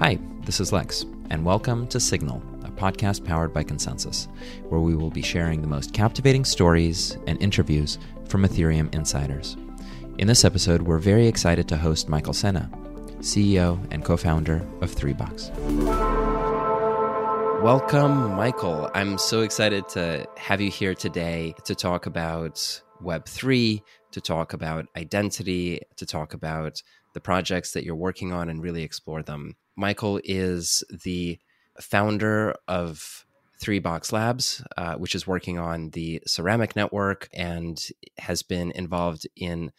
Hi, this is Lex, and welcome to Signal, a podcast powered by ConsenSys, where we will be sharing the most captivating stories and interviews from Ethereum insiders. In this episode, we're very excited to host Michael Sena, CEO and co founder of Threebox. Welcome, Michael. I'm so excited to have you here today to talk about Web3, to talk about identity, to talk about the projects that you're working on and really explore them. Michael is the founder of Three Box Labs, uh, which is working on the ceramic network and has been involved in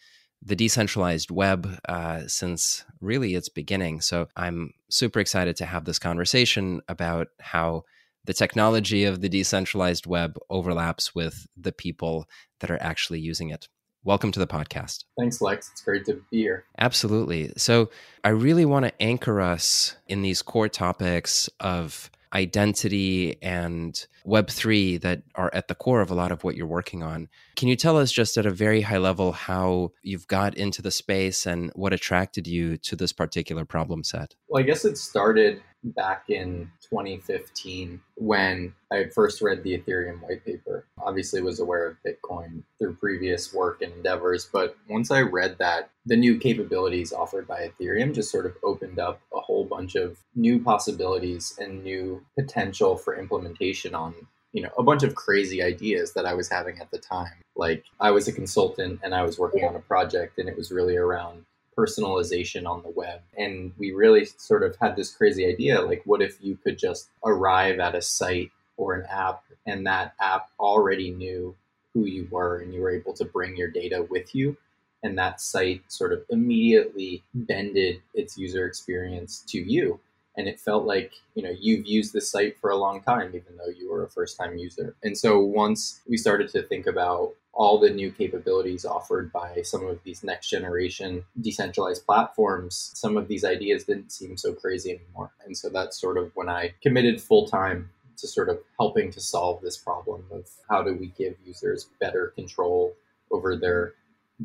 the decentralized web uh, since really its beginning. So I'm super excited to have this conversation about how the technology of the decentralized web overlaps with the people that are actually using it. Welcome to the podcast. Thanks, Lex. It's great to be here. Absolutely. So, I really want to anchor us in these core topics of identity and Web3 that are at the core of a lot of what you're working on. Can you tell us just at a very high level how you've got into the space and what attracted you to this particular problem set? Well, I guess it started back in 2015 when I first read the Ethereum white paper. Obviously was aware of Bitcoin through previous work and endeavors, but once I read that, the new capabilities offered by Ethereum just sort of opened up a whole bunch of new possibilities and new potential for implementation on you know a bunch of crazy ideas that I was having at the time. Like I was a consultant and I was working on a project and it was really around personalization on the web. And we really sort of had this crazy idea like, what if you could just arrive at a site or an app and that app already knew who you were and you were able to bring your data with you? And that site sort of immediately bended its user experience to you and it felt like you know you've used the site for a long time even though you were a first time user and so once we started to think about all the new capabilities offered by some of these next generation decentralized platforms some of these ideas didn't seem so crazy anymore and so that's sort of when i committed full time to sort of helping to solve this problem of how do we give users better control over their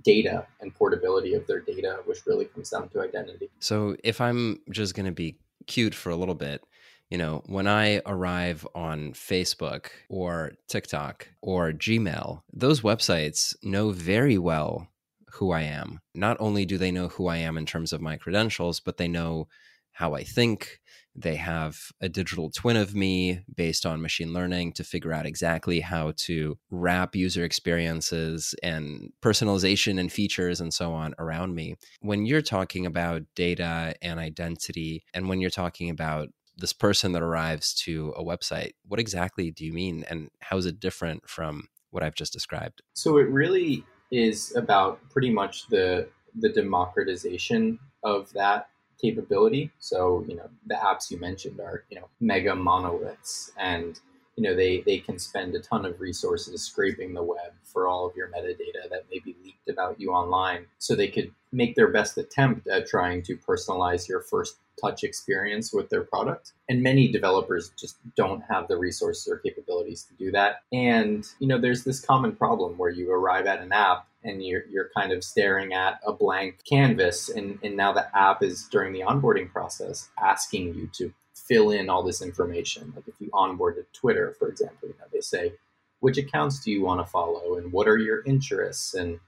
data and portability of their data, which really comes down to identity. So, if I'm just going to be cute for a little bit. You know, when I arrive on Facebook or TikTok or Gmail, those websites know very well who I am. Not only do they know who I am in terms of my credentials, but they know how I think. They have a digital twin of me based on machine learning to figure out exactly how to wrap user experiences and personalization and features and so on around me. When you're talking about data and identity, and when you're talking about this person that arrives to a website, what exactly do you mean? And how is it different from what I've just described? So it really is about pretty much the the democratization of that capability. So, you know, the apps you mentioned are, you know, mega monoliths and, you know, they, they can spend a ton of resources scraping the web for all of your metadata that may be leaked about you online. So they could make their best attempt at trying to personalize your first touch experience with their product. And many developers just don't have the resources or capabilities to do that. And, you know, there's this common problem where you arrive at an app and you're, you're kind of staring at a blank canvas and, and now the app is during the onboarding process asking you to fill in all this information like if you onboard to twitter for example you know they say which accounts do you want to follow and what are your interests and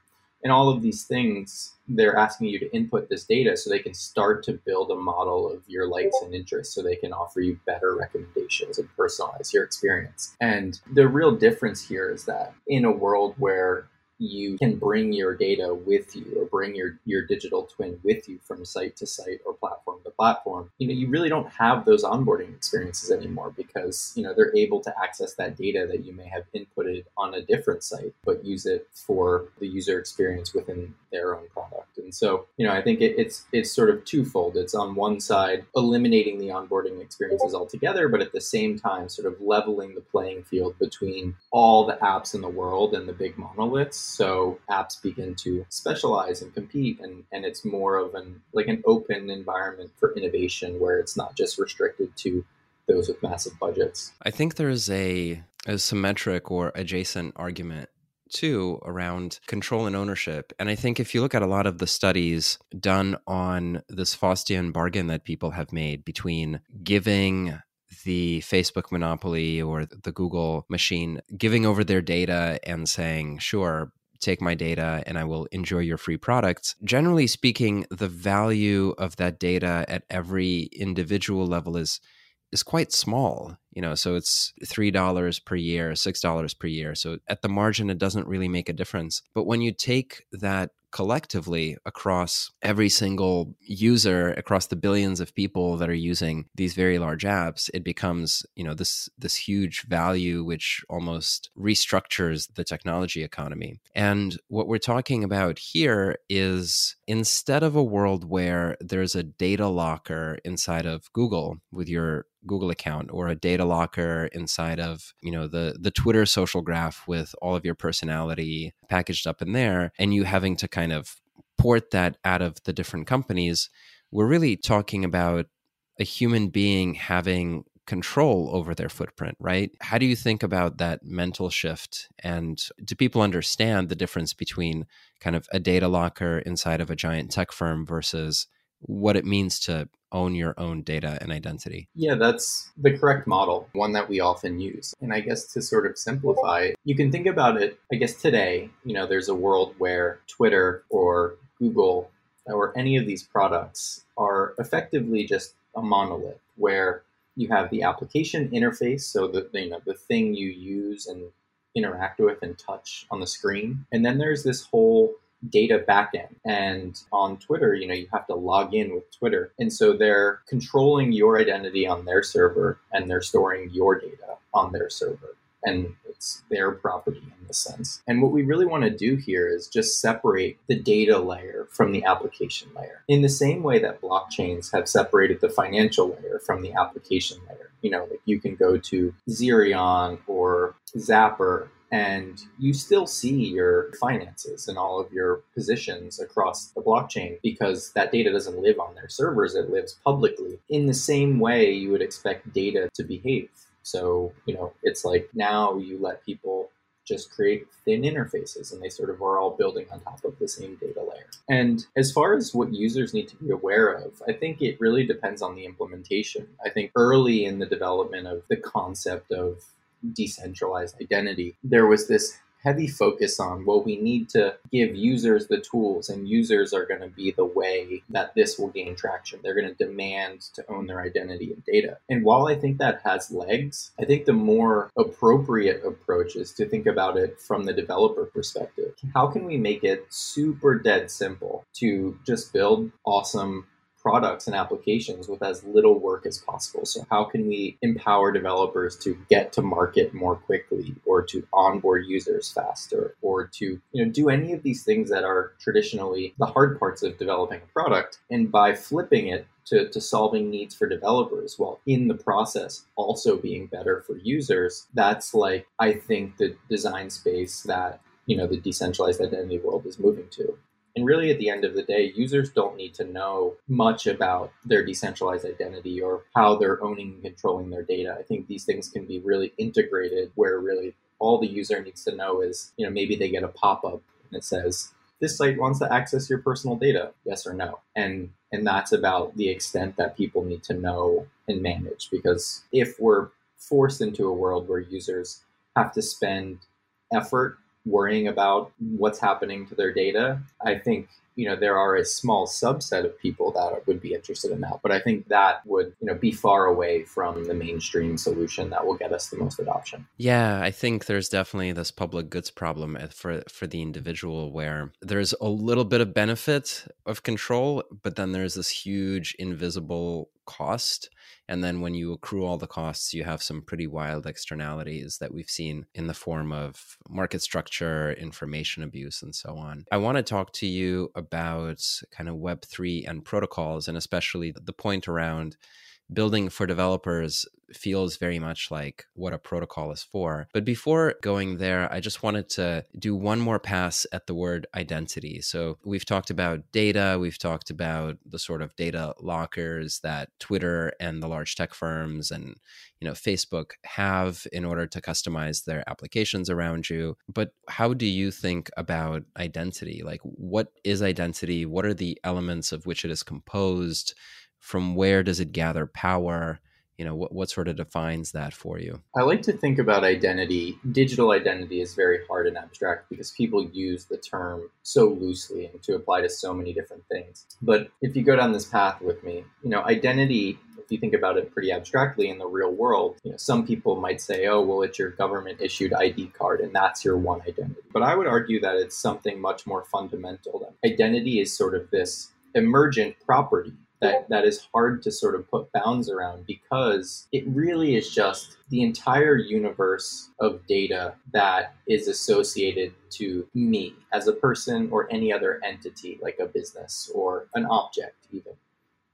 and all of these things they're asking you to input this data so they can start to build a model of your likes and interests so they can offer you better recommendations and personalize your experience. And the real difference here is that in a world where you can bring your data with you or bring your, your digital twin with you from site to site or platform to platform you know you really don't have those onboarding experiences anymore because you know they're able to access that data that you may have inputted on a different site but use it for the user experience within their own product. And so you know i think it, it's it's sort of twofold. It's on one side eliminating the onboarding experiences altogether but at the same time sort of leveling the playing field between all the apps in the world and the big monoliths so apps begin to specialize and compete and, and it's more of an like an open environment for innovation where it's not just restricted to those with massive budgets. I think there's a, a symmetric or adjacent argument too around control and ownership. And I think if you look at a lot of the studies done on this Faustian bargain that people have made between giving the Facebook monopoly or the Google machine giving over their data and saying, sure, take my data and I will enjoy your free products. Generally speaking, the value of that data at every individual level is is quite small you know so it's $3 per year $6 per year so at the margin it doesn't really make a difference but when you take that collectively across every single user across the billions of people that are using these very large apps it becomes you know this this huge value which almost restructures the technology economy. And what we're talking about here is instead of a world where there's a data locker inside of Google with your Google account or a data locker inside of, you know, the the Twitter social graph with all of your personality packaged up in there and you having to kind of port that out of the different companies, we're really talking about a human being having control over their footprint, right? How do you think about that mental shift? And do people understand the difference between kind of a data locker inside of a giant tech firm versus what it means to own your own data and identity. Yeah, that's the correct model, one that we often use. And I guess to sort of simplify, you can think about it, I guess today, you know, there's a world where Twitter or Google or any of these products are effectively just a monolith where you have the application interface, so the you know the thing you use and interact with and touch on the screen, and then there's this whole data backend. And on Twitter, you know, you have to log in with Twitter. And so they're controlling your identity on their server and they're storing your data on their server. And it's their property in this sense. And what we really want to do here is just separate the data layer from the application layer. In the same way that blockchains have separated the financial layer from the application layer. You know, like you can go to Zerion or Zapper and you still see your finances and all of your positions across the blockchain because that data doesn't live on their servers, it lives publicly. In the same way, you would expect data to behave. So, you know, it's like now you let people just create thin interfaces and they sort of are all building on top of the same data layer. And as far as what users need to be aware of, I think it really depends on the implementation. I think early in the development of the concept of decentralized identity, there was this heavy focus on well we need to give users the tools and users are going to be the way that this will gain traction. They're going to demand to own their identity and data. And while i think that has legs i think the more appropriate approach is to think about it from the developer perspective. How can we make it super dead simple to just build awesome products and applications with as little work as possible. So, how can we empower developers to get to market more quickly, or to onboard users faster, or to you know do any of these things that are traditionally the hard parts of developing a product? And by flipping it to, to solving needs for developers while in the process also being better for users, that's like I think the design space that you know the decentralized identity world is moving to. And really, at the end of the day, users don't need to know much about their decentralized identity or how they're owning and controlling their data. I think these things can be really integrated where really all the user needs to know is, you know, maybe they get a pop up and it says, this site wants to access your personal data, yes or no. And and that's about the extent that people need to know and manage. Because if we're forced into a world where users have to spend effort worrying about what's happening to their data. I think you know there are a small subset of people that would be interested in that but i think that would you know be far away from the mainstream solution that will get us the most adoption yeah i think there's definitely this public goods problem for for the individual where there's a little bit of benefit of control but then there's this huge invisible cost and then when you accrue all the costs, you have some pretty wild externalities that we've seen in the form of market structure, information abuse, and so on. I want to talk to you about kind of Web3 and protocols, and especially the point around building for developers feels very much like what a protocol is for. But before going there, I just wanted to do one more pass at the word identity. So we've talked about data, we've talked about the sort of data lockers that Twitter and the large tech firms and you know Facebook have in order to customize their applications around you. But how do you think about identity? Like what is identity? What are the elements of which it is composed? From where does it gather power? you know what, what sort of defines that for you? I like to think about identity digital identity is very hard and abstract because people use the term so loosely and to apply to so many different things. But if you go down this path with me you know identity if you think about it pretty abstractly in the real world you know some people might say oh well it's your government issued id card and that's your one identity. But i would argue that it's something much more fundamental identity is sort of this emergent property that that is hard to sort of put bounds around because it really is just the entire universe of data that is associated to me as a person or any other entity like a business or an object even.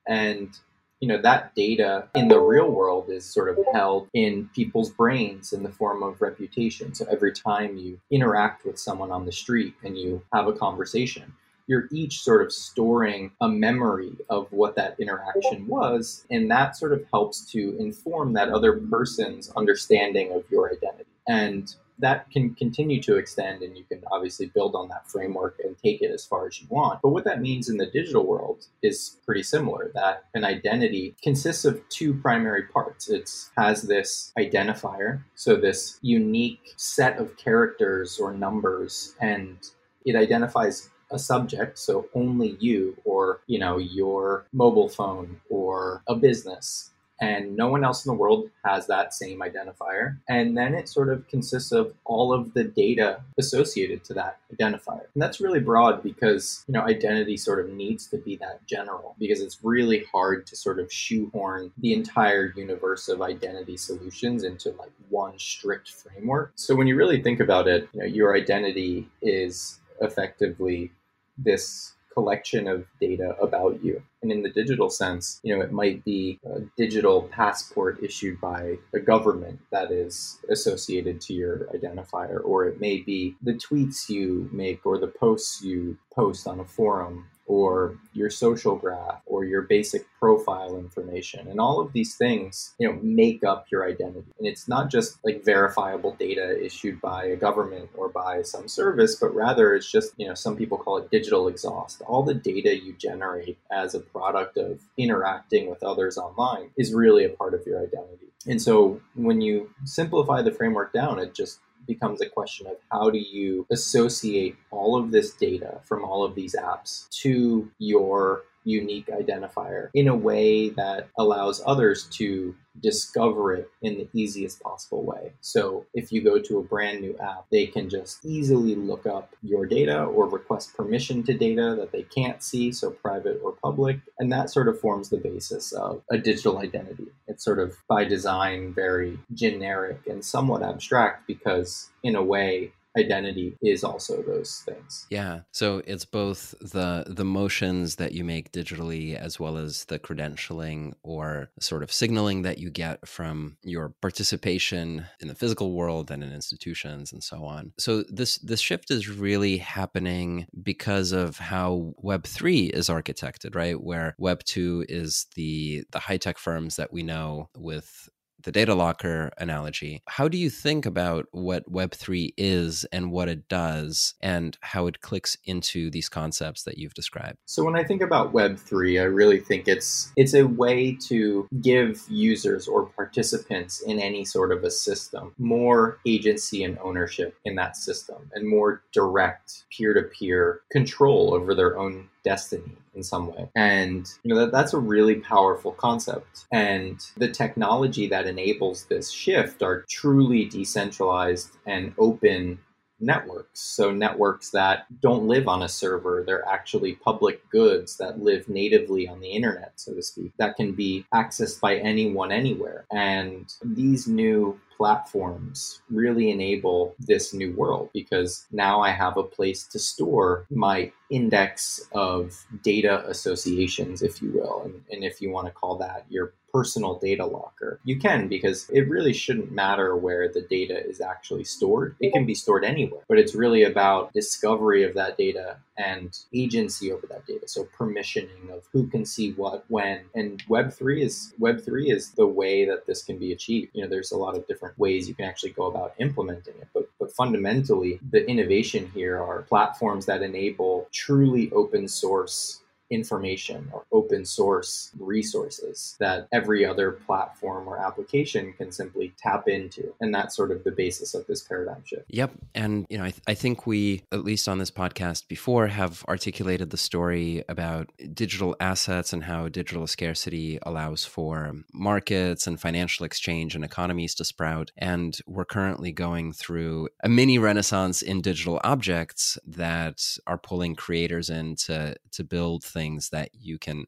And you know that data in the real world is sort of held in people's brains in the form of reputation. So every time you interact with someone on the street and you have a conversation you're each sort of storing a memory of what that interaction was. And that sort of helps to inform that other person's understanding of your identity. And that can continue to extend and you can obviously build on that framework and take it as far as you want. But what that means in the digital world is pretty similar that an identity consists of two primary parts. It has this identifier, so this unique set of characters or numbers and it identifies a subject, so only you or, you know, your mobile phone or a business and no one else in the world has that same identifier. And then it sort of consists of all of the data associated to that identifier. And that's really broad because, you know, identity sort of needs to be that general because it's really hard to sort of shoehorn the entire universe of identity solutions into like one strict framework. So when you really think about it, you know, your identity is effectively this collection of data about you. And in the digital sense, you know, it might be a digital passport issued by a government that is associated to your identifier, or it may be the tweets you make or the posts you post on a forum or your social graph or your basic profile information. And all of these things you know make up your identity. And it's not just like verifiable data issued by a government or by some service but rather it's just you know some people call it digital exhaust. All the data you generate as a product of interacting with others online is really a part of your identity. And so when you simplify the framework down it just becomes a question of how do you associate all of this data from all of these apps to your unique identifier in a way that allows others to discover it in the easiest possible way. So if you go to a brand new app, they can just easily look up your data or request permission to data that they can't see, so private or public. And that sort of forms the basis of a digital identity. It's sort of by design very generic and somewhat abstract because, in a way, identity is also those things. Yeah. So it's both the the motions that you make digitally as well as the credentialing or sort of signaling that you get from your participation in the physical world and in institutions and so on. So this this shift is really happening because of how web 3 is architected, right? Where web 2 is the the high-tech firms that we know with the data locker analogy, how do you think about what Web3 is and what it does and how it clicks into these concepts that you've described? So when I think about Web3, I really think it's it's a way to give users or participants in any sort of a system more agency and ownership in that system and more direct peer-to-peer control over their own destiny in some way. And you know that, that's a really powerful concept. And the technology that enables this shift are truly decentralized and open networks. So, networks that don't live on a server, they're actually public goods that live natively on the internet, so to speak, that can be accessed by anyone anywhere. And these new platforms really enable this new world because now I have a place to store my index of data associations, if you will. And, and if you want to call that your personal data locker. You can because it really shouldn't matter where the data is actually stored. It can be stored anywhere, but it's really about discovery of that data and agency over that data. So permissioning of who can see what when. And Web3 is Web3 is the way that this can be achieved. You know, there's a lot of different ways you can actually go about implementing it, but but fundamentally the innovation here are platforms that enable truly open source information or open source resources that every other platform or application can simply tap into. And that's sort of the basis of this paradigm shift. Yep. And you know I, th- I think we at least on this podcast before have articulated the story about digital assets and how digital scarcity allows for markets and financial exchange and economies to sprout. And we're currently going through a mini renaissance in digital objects that are pulling creators in to to build things that you can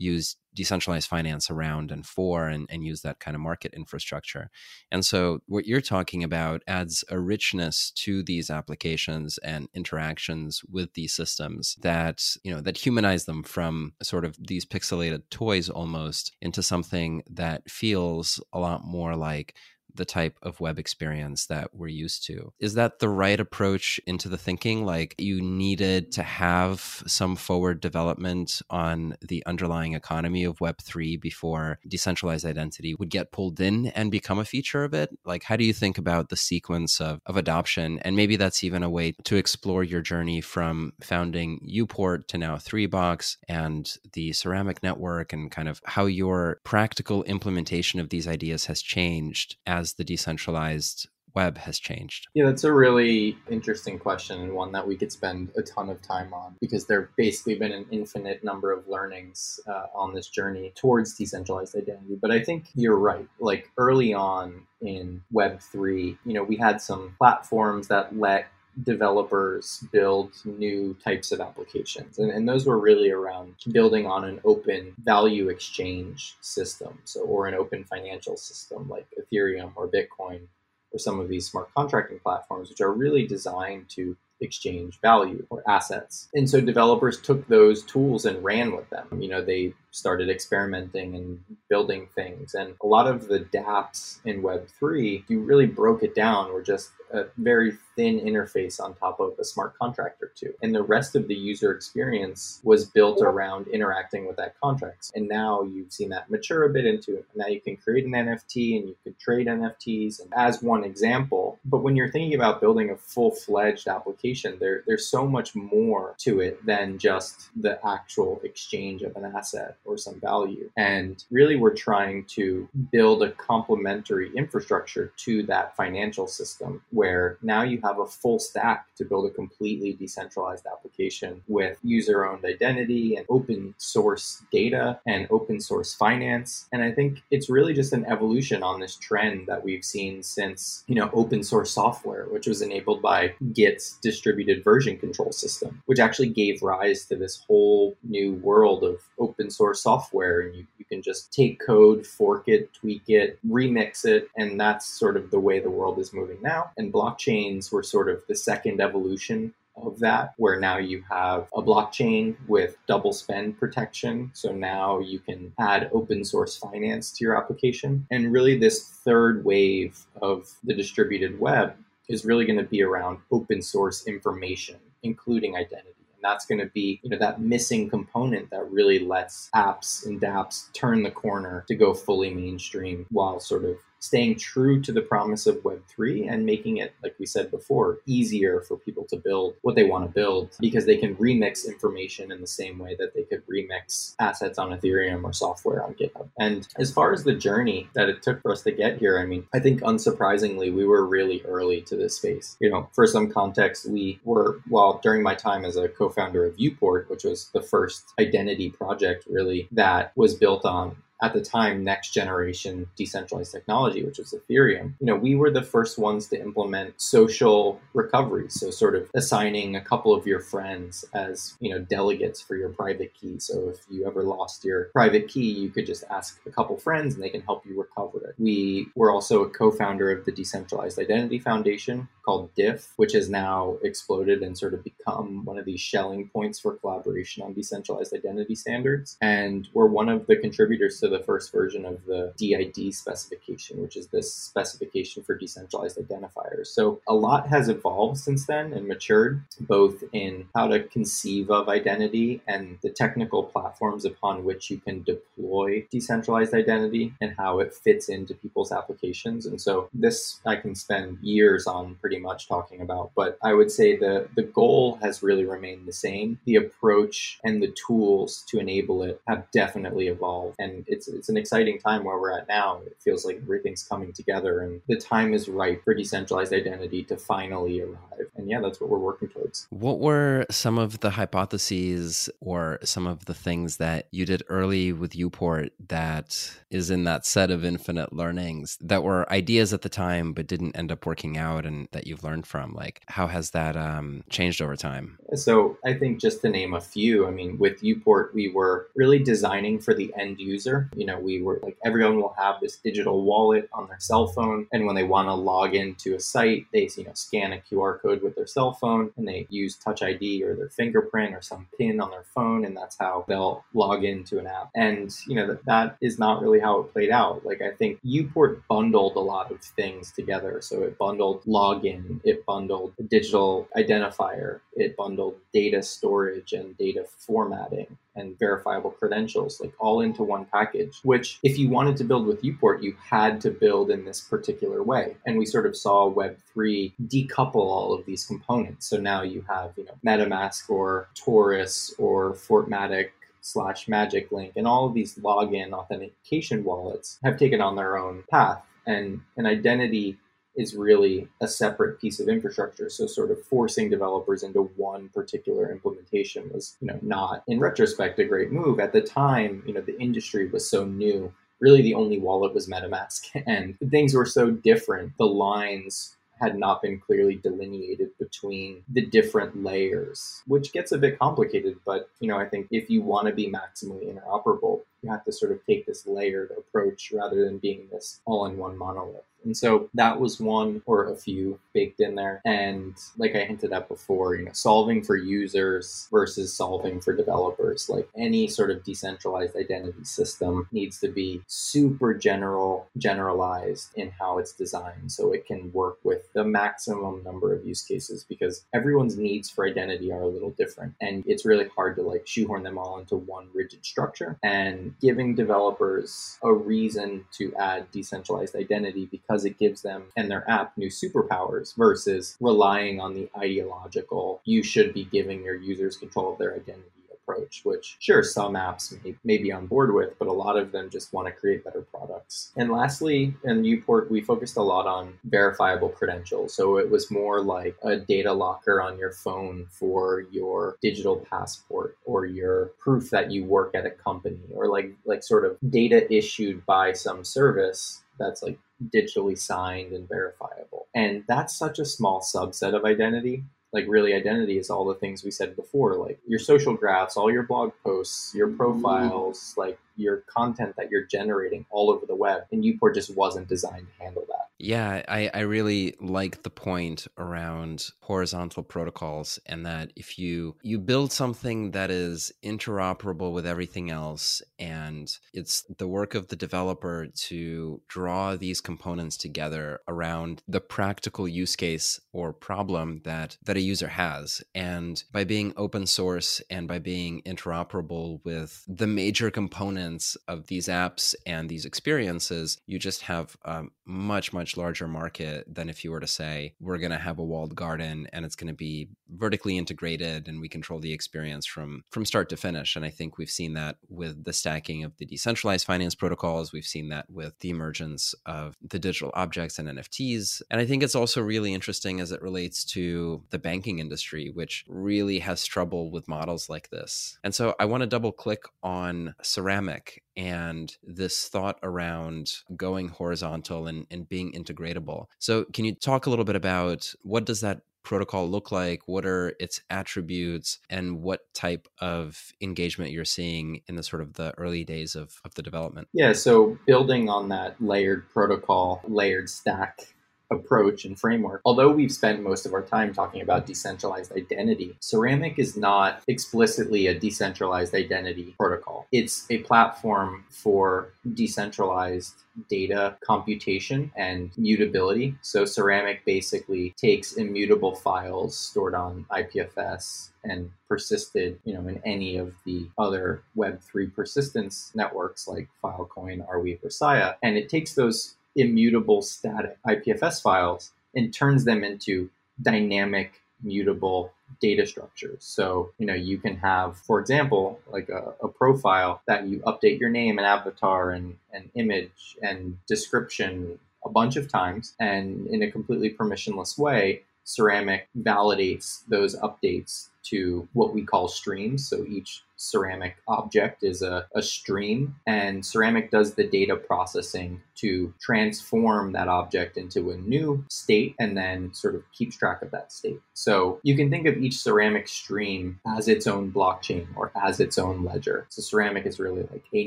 use decentralized finance around and for and, and use that kind of market infrastructure. And so what you're talking about adds a richness to these applications and interactions with these systems that, you know, that humanize them from sort of these pixelated toys almost into something that feels a lot more like the type of web experience that we're used to. Is that the right approach into the thinking? Like you needed to have some forward development on the underlying economy of Web3 before decentralized identity would get pulled in and become a feature of it? Like, how do you think about the sequence of, of adoption? And maybe that's even a way to explore your journey from founding Uport to now Threebox and the ceramic network and kind of how your practical implementation of these ideas has changed as the decentralized web has changed? Yeah, that's a really interesting question and one that we could spend a ton of time on because there have basically been an infinite number of learnings uh, on this journey towards decentralized identity. But I think you're right. Like early on in Web3, you know, we had some platforms that let developers build new types of applications. And, and, those were really around building on an open value exchange system. So, or an open financial system like Ethereum or Bitcoin or some of these smart contracting platforms, which are really designed to exchange value or assets. And so developers took those tools and ran with them. You know, they started experimenting and building things. And a lot of the dApps in Web3, you really broke it down, were just a very thin interface on top of a smart contract or two. And the rest of the user experience was built around interacting with that contract. And now you've seen that mature a bit into it. Now you can create an NFT and you can trade NFTs and as one example. But when you're thinking about building a full fledged application, there, there's so much more to it than just the actual exchange of an asset or some value. And really, we're trying to build a complementary infrastructure to that financial system where now you have a full stack to build a completely decentralized application with user owned identity and open source data and open source finance. And I think it's really just an evolution on this trend that we've seen since, you know, open source software, which was enabled by Git's distributed version control system, which actually gave rise to this whole new world of open source software. And you, you can just take code, fork it, tweak it, remix it. And that's sort of the way the world is moving now. And blockchains were sort of the second evolution of that, where now you have a blockchain with double spend protection. So now you can add open source finance to your application. And really, this third wave of the distributed web is really going to be around open source information, including identity. And that's going to be, you know, that missing component that really lets apps and dApps turn the corner to go fully mainstream while sort of staying true to the promise of Web3 and making it, like we said before, easier for people to build what they want to build because they can remix information in the same way that they could remix assets on Ethereum or software on GitHub. And as far as the journey that it took for us to get here, I mean, I think unsurprisingly, we were really early to this space. You know, for some context, we were, well, during my time as a co founder of uPort, which was the first identity project really that was built on at the time next generation decentralized technology, which was Ethereum, you know, we were the first ones to implement social recovery. So sort of assigning a couple of your friends as, you know, delegates for your private key. So if you ever lost your private key, you could just ask a couple friends and they can help you recover it. We were also a co-founder of the Decentralized Identity Foundation called DIF, which has now exploded and sort of become one of these Schelling points for collaboration on decentralized identity standards. And we're one of the contributors to the first version of the DID specification, which is this specification for decentralized identifiers. So a lot has evolved since then and matured, both in how to conceive of identity and the technical platforms upon which you can deploy decentralized identity and how it fits into people's applications. And so this I can spend years on pretty much talking about, but I would say the the goal has really remained the same. The approach and the tools to enable it have definitely evolved. And it's it's an exciting time where we're at now. It feels like everything's coming together and the time is right for decentralized identity to finally arrive. And yeah, that's what we're working towards. What were some of the hypotheses or some of the things that you did early with Uport that is in that set of infinite learnings that were ideas at the time but didn't end up working out and that you've learned from? Like, how has that um, changed over time? So, I think just to name a few, I mean, with Uport, we were really designing for the end user. You know, we were like, everyone will have this digital wallet on their cell phone. And when they want to log into a site, they, you know, scan a QR code with their cell phone and they use Touch ID or their fingerprint or some pin on their phone. And that's how they'll log into an app. And, you know, that, that is not really how it played out. Like, I think Uport bundled a lot of things together. So it bundled login, it bundled digital identifier, it bundled data storage and data formatting and verifiable credentials, like all into one package, which if you wanted to build with Uport, you had to build in this particular way. And we sort of saw Web3 decouple all of these components. So now you have, you know, MetaMask or Torus or Fortmatic slash Magic Link, and all of these login authentication wallets have taken on their own path. And an identity is really a separate piece of infrastructure. So sort of forcing developers into one particular implementation was, you know, not in retrospect a great move. At the time, you know, the industry was so new. Really the only wallet was MetaMask and things were so different. The lines had not been clearly delineated between the different layers, which gets a bit complicated. But you know, I think if you want to be maximally interoperable, you have to sort of take this layered approach rather than being this all-in-one monolith. And so that was one or a few baked in there. And like I hinted at before, you know, solving for users versus solving for developers. Like any sort of decentralized identity system needs to be super general, generalized in how it's designed so it can work with the maximum number of use cases because everyone's needs for identity are a little different. And it's really hard to like shoehorn them all into one rigid structure. And giving developers a reason to add decentralized identity because it gives them and their app new superpowers versus relying on the ideological, you should be giving your users control of their identity approach, which sure, some apps may, may be on board with, but a lot of them just want to create better products. And lastly, in Uport, we focused a lot on verifiable credentials. So it was more like a data locker on your phone for your digital passport or your proof that you work at a company or like like sort of data issued by some service that's like digitally signed and verifiable. And that's such a small subset of identity. Like, really, identity is all the things we said before, like your social graphs, all your blog posts, your mm-hmm. profiles, like your content that you're generating all over the web. And Uport just wasn't designed to handle that. Yeah, I, I really like the point around horizontal protocols and that if you you build something that is interoperable with everything else and it's the work of the developer to draw these components together around the practical use case or problem that that a user has. And by being open source and by being interoperable with the major components of these apps and these experiences, you just have a much, much larger market than if you were to say, we're going to have a walled garden and it's going to be vertically integrated and we control the experience from, from start to finish. And I think we've seen that with the stacking of the decentralized finance protocols. We've seen that with the emergence of the digital objects and NFTs. And I think it's also really interesting as it relates to the banking industry, which really has trouble with models like this. And so I want to double click on ceramic and this thought around going horizontal and, and being integratable. So can you talk a little bit about what does that protocol look like? What are its attributes and what type of engagement you're seeing in the sort of the early days of, of the development? Yeah, so building on that layered protocol, layered stack approach and framework. Although we've spent most of our time talking about decentralized identity, Ceramic is not explicitly a decentralized identity protocol. It's a platform for decentralized data computation and mutability. So Ceramic basically takes immutable files stored on IPFS and persisted, you know, in any of the other Web3 persistence networks like Filecoin, Arweave, or Sia, and it takes those immutable static IPFS files and turns them into dynamic mutable data structures. So, you know, you can have, for example, like a, a, profile that you update your name and avatar and, and image and description a bunch of times and in a completely permissionless way, Ceramic validates those updates to what we call streams. So each ceramic object is a, a stream, and ceramic does the data processing to transform that object into a new state and then sort of keeps track of that state. So you can think of each ceramic stream as its own blockchain or as its own ledger. So ceramic is really like a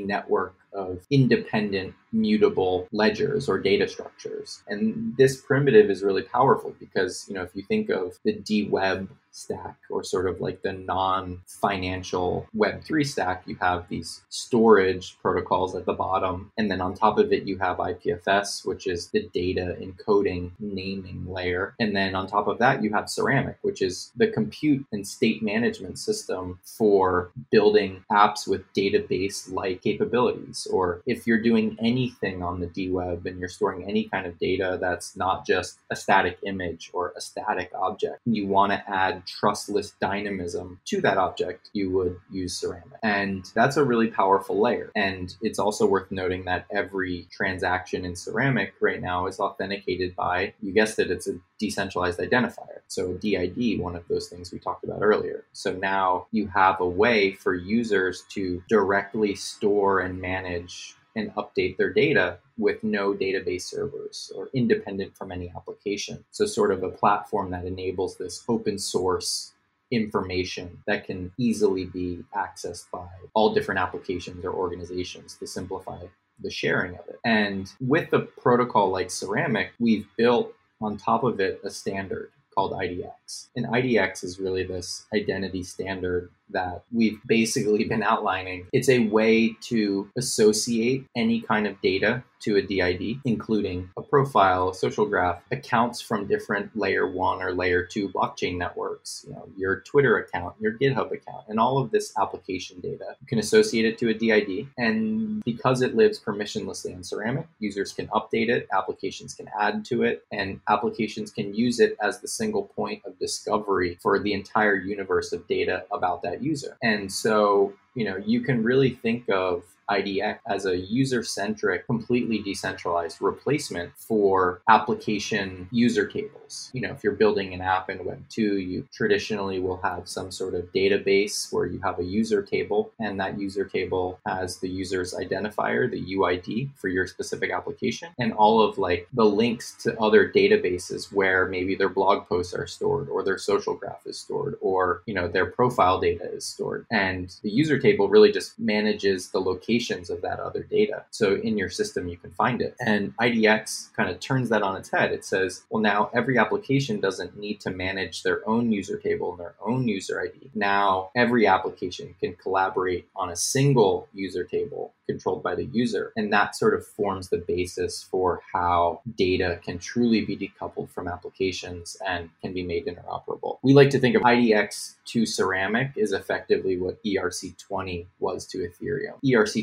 network of independent mutable ledgers or data structures. And this primitive is really powerful because, you know, if you think of the DWeb stack or sort of like the non-financial web3 stack you have these storage protocols at the bottom and then on top of it you have ipfs which is the data encoding naming layer and then on top of that you have ceramic which is the compute and state management system for building apps with database like capabilities or if you're doing anything on the dweb and you're storing any kind of data that's not just a static image or a static object you want to add trustless dynamism to that object, you would use ceramic. And that's a really powerful layer. And it's also worth noting that every transaction in ceramic right now is authenticated by, you guessed it, it's a decentralized identifier. So a DID, one of those things we talked about earlier. So now you have a way for users to directly store and manage and update their data with no database servers or independent from any application. So, sort of a platform that enables this open source information that can easily be accessed by all different applications or organizations to simplify the sharing of it. And with the protocol like Ceramic, we've built on top of it a standard called IDX. And IDX is really this identity standard that we've basically been outlining. It's a way to associate any kind of data to a DID, including a profile, a social graph, accounts from different layer one or layer two blockchain networks, you know, your Twitter account, your GitHub account, and all of this application data. You can associate it to a DID. And because it lives permissionlessly on Ceramic, users can update it, applications can add to it, and applications can use it as the single point of discovery for the entire universe of data about that user. And so, you know, you can really think of IDX as a user centric, completely decentralized replacement for application user tables. You know, if you're building an app in Web 2, you traditionally will have some sort of database where you have a user table, and that user table has the user's identifier, the UID for your specific application, and all of like the links to other databases where maybe their blog posts are stored or their social graph is stored or, you know, their profile data is stored. And the user table really just manages the location of that other data. So in your system, you can find it. And IDX kind of turns that on its head. It says, well, now every application doesn't need to manage their own user table and their own user ID. Now every application can collaborate on a single user table controlled by the user. And that sort of forms the basis for how data can truly be decoupled from applications and can be made interoperable. We like to think of IDX to Ceramic is effectively what ERC20 was to Ethereum.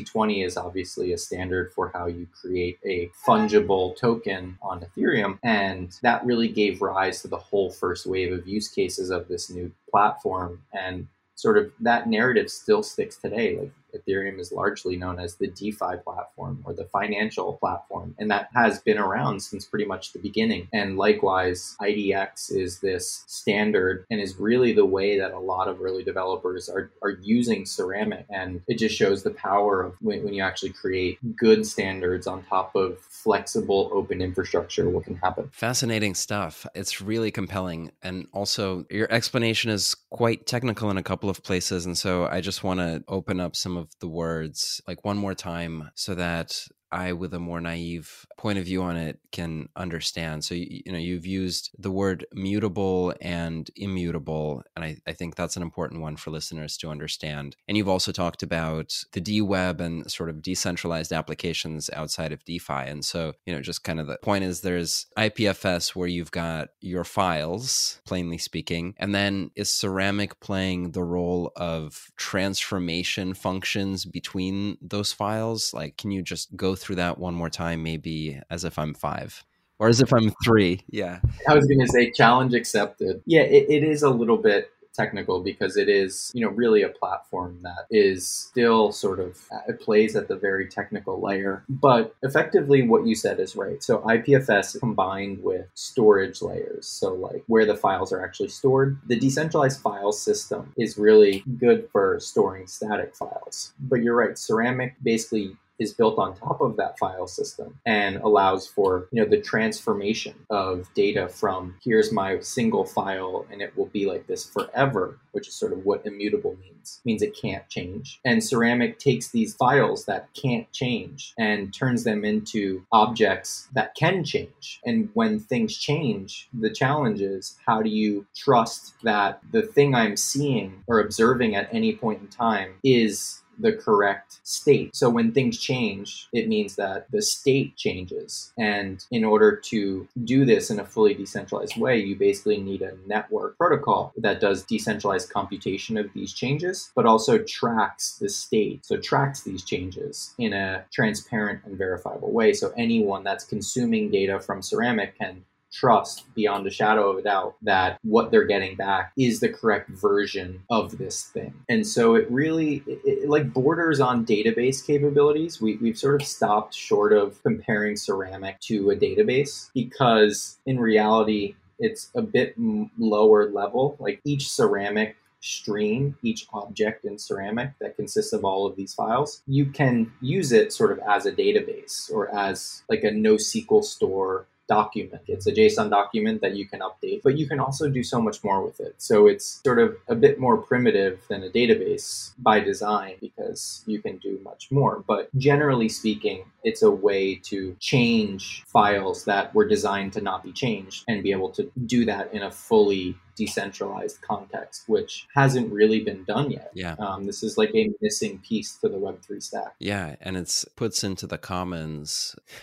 ERC20 is obviously a standard for how you create a fungible token on Ethereum. And that really gave rise to the whole first wave of use cases of this new platform. And sort of that narrative still sticks today. Like Ethereum is largely known as the DeFi platform or the financial platform, and that has been around since pretty much the beginning. And likewise, IDX is this standard and is really the way that a lot of early developers are, are using Ceramic. And it just shows the power of when, when you actually create good standards on top of flexible open infrastructure, what can happen. Fascinating stuff. It's really compelling. And also, your explanation is quite technical in a couple of places. And so I just want to open up some of the words like one more time so that I, with a more naive point of view on it, can understand. So, you, know, you've used the word mutable and immutable, and I, I, think that's an important one for listeners to understand. And you've also talked about the D web and sort of decentralized applications outside of DeFi. And so, you know, just kind of the point is there's IPFS where you've got your files, plainly speaking, and then is Ceramic playing the role of transformation functions between those files? Like, can you just go through that one more time, maybe as if I'm five or as if I'm three. Yeah. I was going to say challenge accepted. Yeah, it, it is a little bit technical because it is, you know, really a platform that is still sort of uh, it plays at the very technical layer. But effectively, what you said is right. So IPFS combined with storage layers, so like where the files are actually stored. The decentralized file system is really good for storing static files. But you're right, Ceramic basically is built on top of that file system and allows for you know the transformation of data from here's my single file and it will be like this forever which is sort of what immutable means it means it can't change. And ceramic takes these files that can't change and turns them into objects that can change. And when things change the challenge is how do you trust that the thing i'm seeing or observing at any point in time is the correct state. So when things change, it means that the state changes. And in order to do this in a fully decentralized way, you basically need a network protocol that does decentralized computation of these changes, but also tracks the state. So tracks these changes in a transparent and verifiable way. So anyone that's consuming data from Ceramic can trust beyond a shadow of a doubt that what they're getting back is the correct version of this thing. And so it really it, it, like borders on database capabilities. We, we've sort of stopped short of comparing ceramic to a database because in reality, it's a bit lower level. Like each ceramic stream, each object in ceramic that consists of all of these files, you can use it sort of as a database or as like a NoSQL store document. It's a JSON document that you can update, but you can also do so much more with it. So it's sort of a bit more primitive than a database by design because you can do much more. But generally speaking, it's a way to change files that were designed to not be changed and be able to do that in a fully decentralized context, which hasn't really been done yet. Yeah. Um, this is like a missing piece to the Web3 stack. Yeah. And it puts into the commons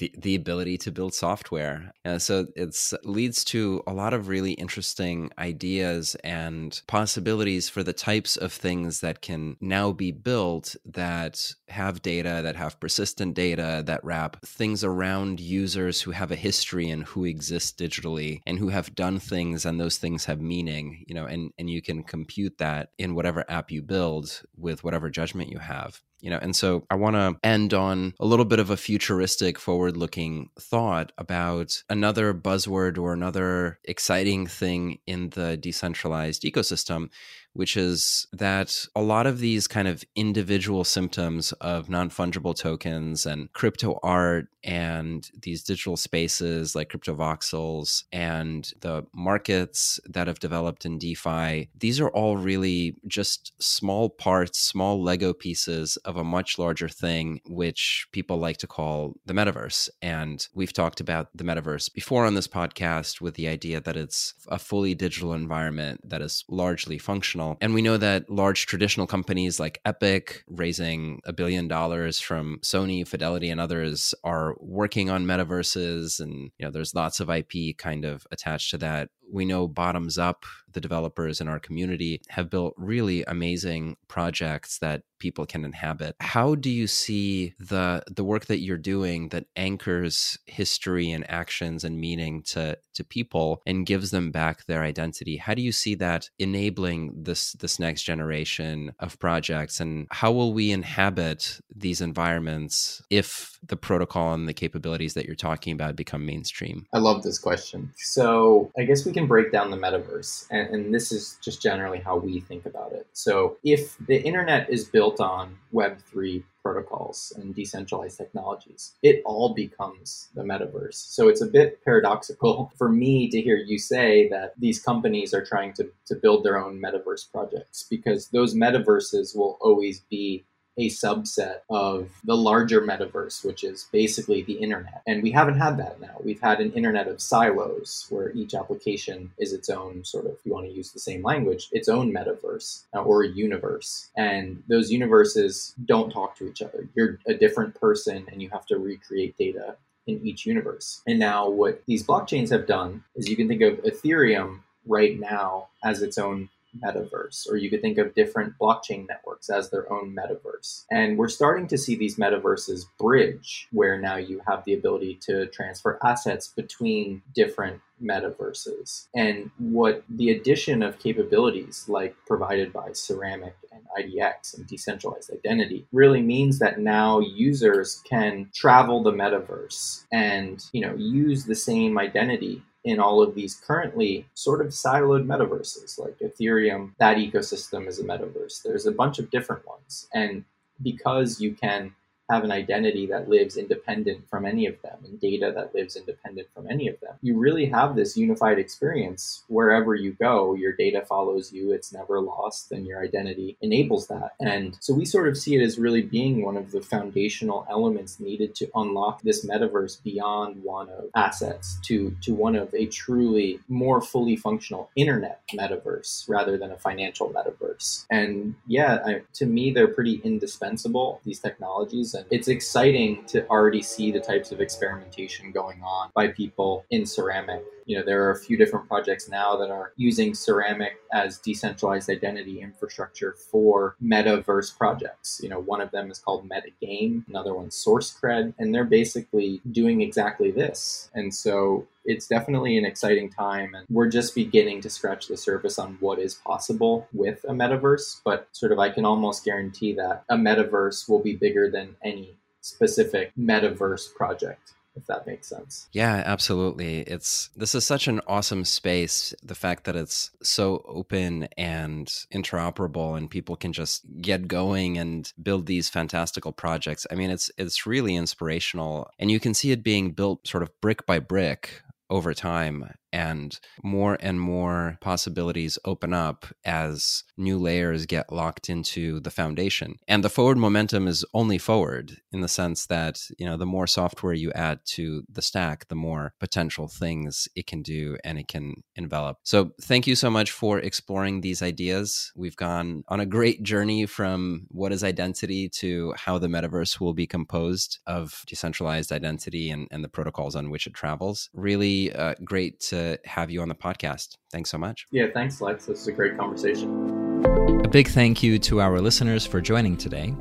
the, the ability to build software. And so it leads to a lot of really interesting ideas and possibilities for the types of things that can now be built that have data, that have persistent data, that wrap things around users who have a history and who exist digitally and who have done things and those things have meaning, you know, and, and you can compute that in whatever app you build with whatever judgment you have you know and so i want to end on a little bit of a futuristic forward looking thought about another buzzword or another exciting thing in the decentralized ecosystem which is that a lot of these kind of individual symptoms of non fungible tokens and crypto art and these digital spaces like Cryptovoxels and the markets that have developed in DeFi, these are all really just small parts, small Lego pieces of a much larger thing, which people like to call the metaverse. And we've talked about the metaverse before on this podcast with the idea that it's a fully digital environment that is largely functional. And we know that large traditional companies like Epic, raising a billion dollars from Sony, Fidelity, and others, are working on metaverses. And, you know, there's lots of IP kind of attached to that we know bottoms up the developers in our community have built really amazing projects that people can inhabit. How do you see the the work that you're doing that anchors history and actions and meaning to to people and gives them back their identity? How do you see that enabling this this next generation of projects and how will we inhabit these environments if the protocol and the capabilities that you're talking about become mainstream? I love this question. So, I guess we can break down the metaverse and, and this is just generally how we think about it. So, if the internet is built on Web3 protocols and decentralized technologies, it all becomes the metaverse. So it's a bit paradoxical for me to hear you say that these companies are trying to, to build their own metaverse projects because those metaverses will always be a subset of the larger metaverse, which is basically the internet. And we haven't had that now. We've had an internet of silos where each application is its own sort of, if you want to use the same language, its own metaverse uh, or universe. And those universes don't talk to each other. You're a different person and you have to recreate data in each universe. And now, what these blockchains have done is you can think of Ethereum right now as its own metaverse, or you could think of different blockchain networks as their own metaverse. And we're starting to see these metaverses bridge, where now you have the ability to transfer assets between different metaverses. And what the addition of capabilities like provided by Ceramic and IDX and decentralized identity really means that now users can travel the metaverse and, you know, use the same identity in all of these currently sort of siloed metaverses like Ethereum. That ecosystem is a metaverse. There's a bunch of different ones. And because you can have an identity that lives independent from any of them and data that lives independent from any of them. You really have this unified experience wherever you go. Your data follows you, it's never lost, and your identity enables that. And so we sort of see it as really being one of the foundational elements needed to unlock this metaverse beyond one of assets to, to one of a truly more fully functional internet metaverse rather than a financial metaverse. And yeah, I, to me, they're pretty indispensable, these technologies and it's exciting to already see the types of experimentation going on by people in ceramic you know there are a few different projects now that are using ceramic as decentralized identity infrastructure for metaverse projects. You know one of them is called metagame another one's sourcecred and they're basically doing exactly this. And so it's definitely an exciting time and we're just beginning to scratch the surface on what is possible with a metaverse but sort of i can almost guarantee that a metaverse will be bigger than any specific metaverse project if that makes sense. Yeah, absolutely. It's this is such an awesome space. The fact that it's so open and interoperable and people can just get going and build these fantastical projects. I mean, it's it's really inspirational and you can see it being built sort of brick by brick over time and more and more possibilities open up as new layers get locked into the foundation. And the forward momentum is only forward in the sense that you know the more software you add to the stack the more potential things it can do and it can envelop. So thank you so much for exploring these ideas. We've gone on a great journey from what is identity to how the metaverse will be composed of decentralized identity and, and the protocols on which it travels. Really uh, great to have you on the podcast. Thanks so much. Yeah, thanks, Lex. This is a great conversation. A big thank you to our listeners for joining today.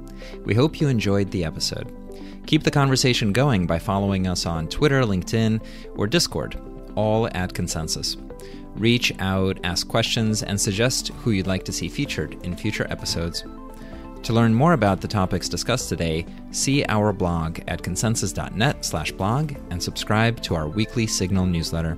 We hope you enjoyed the episode. Keep the conversation going by following us on Twitter, LinkedIn, or Discord, all at ConsenSys. Reach out, ask questions, and suggest who you'd like to see featured in future episodes. To learn more about the topics discussed today, see our blog at consensys.net/blog and subscribe to our weekly Signal newsletter.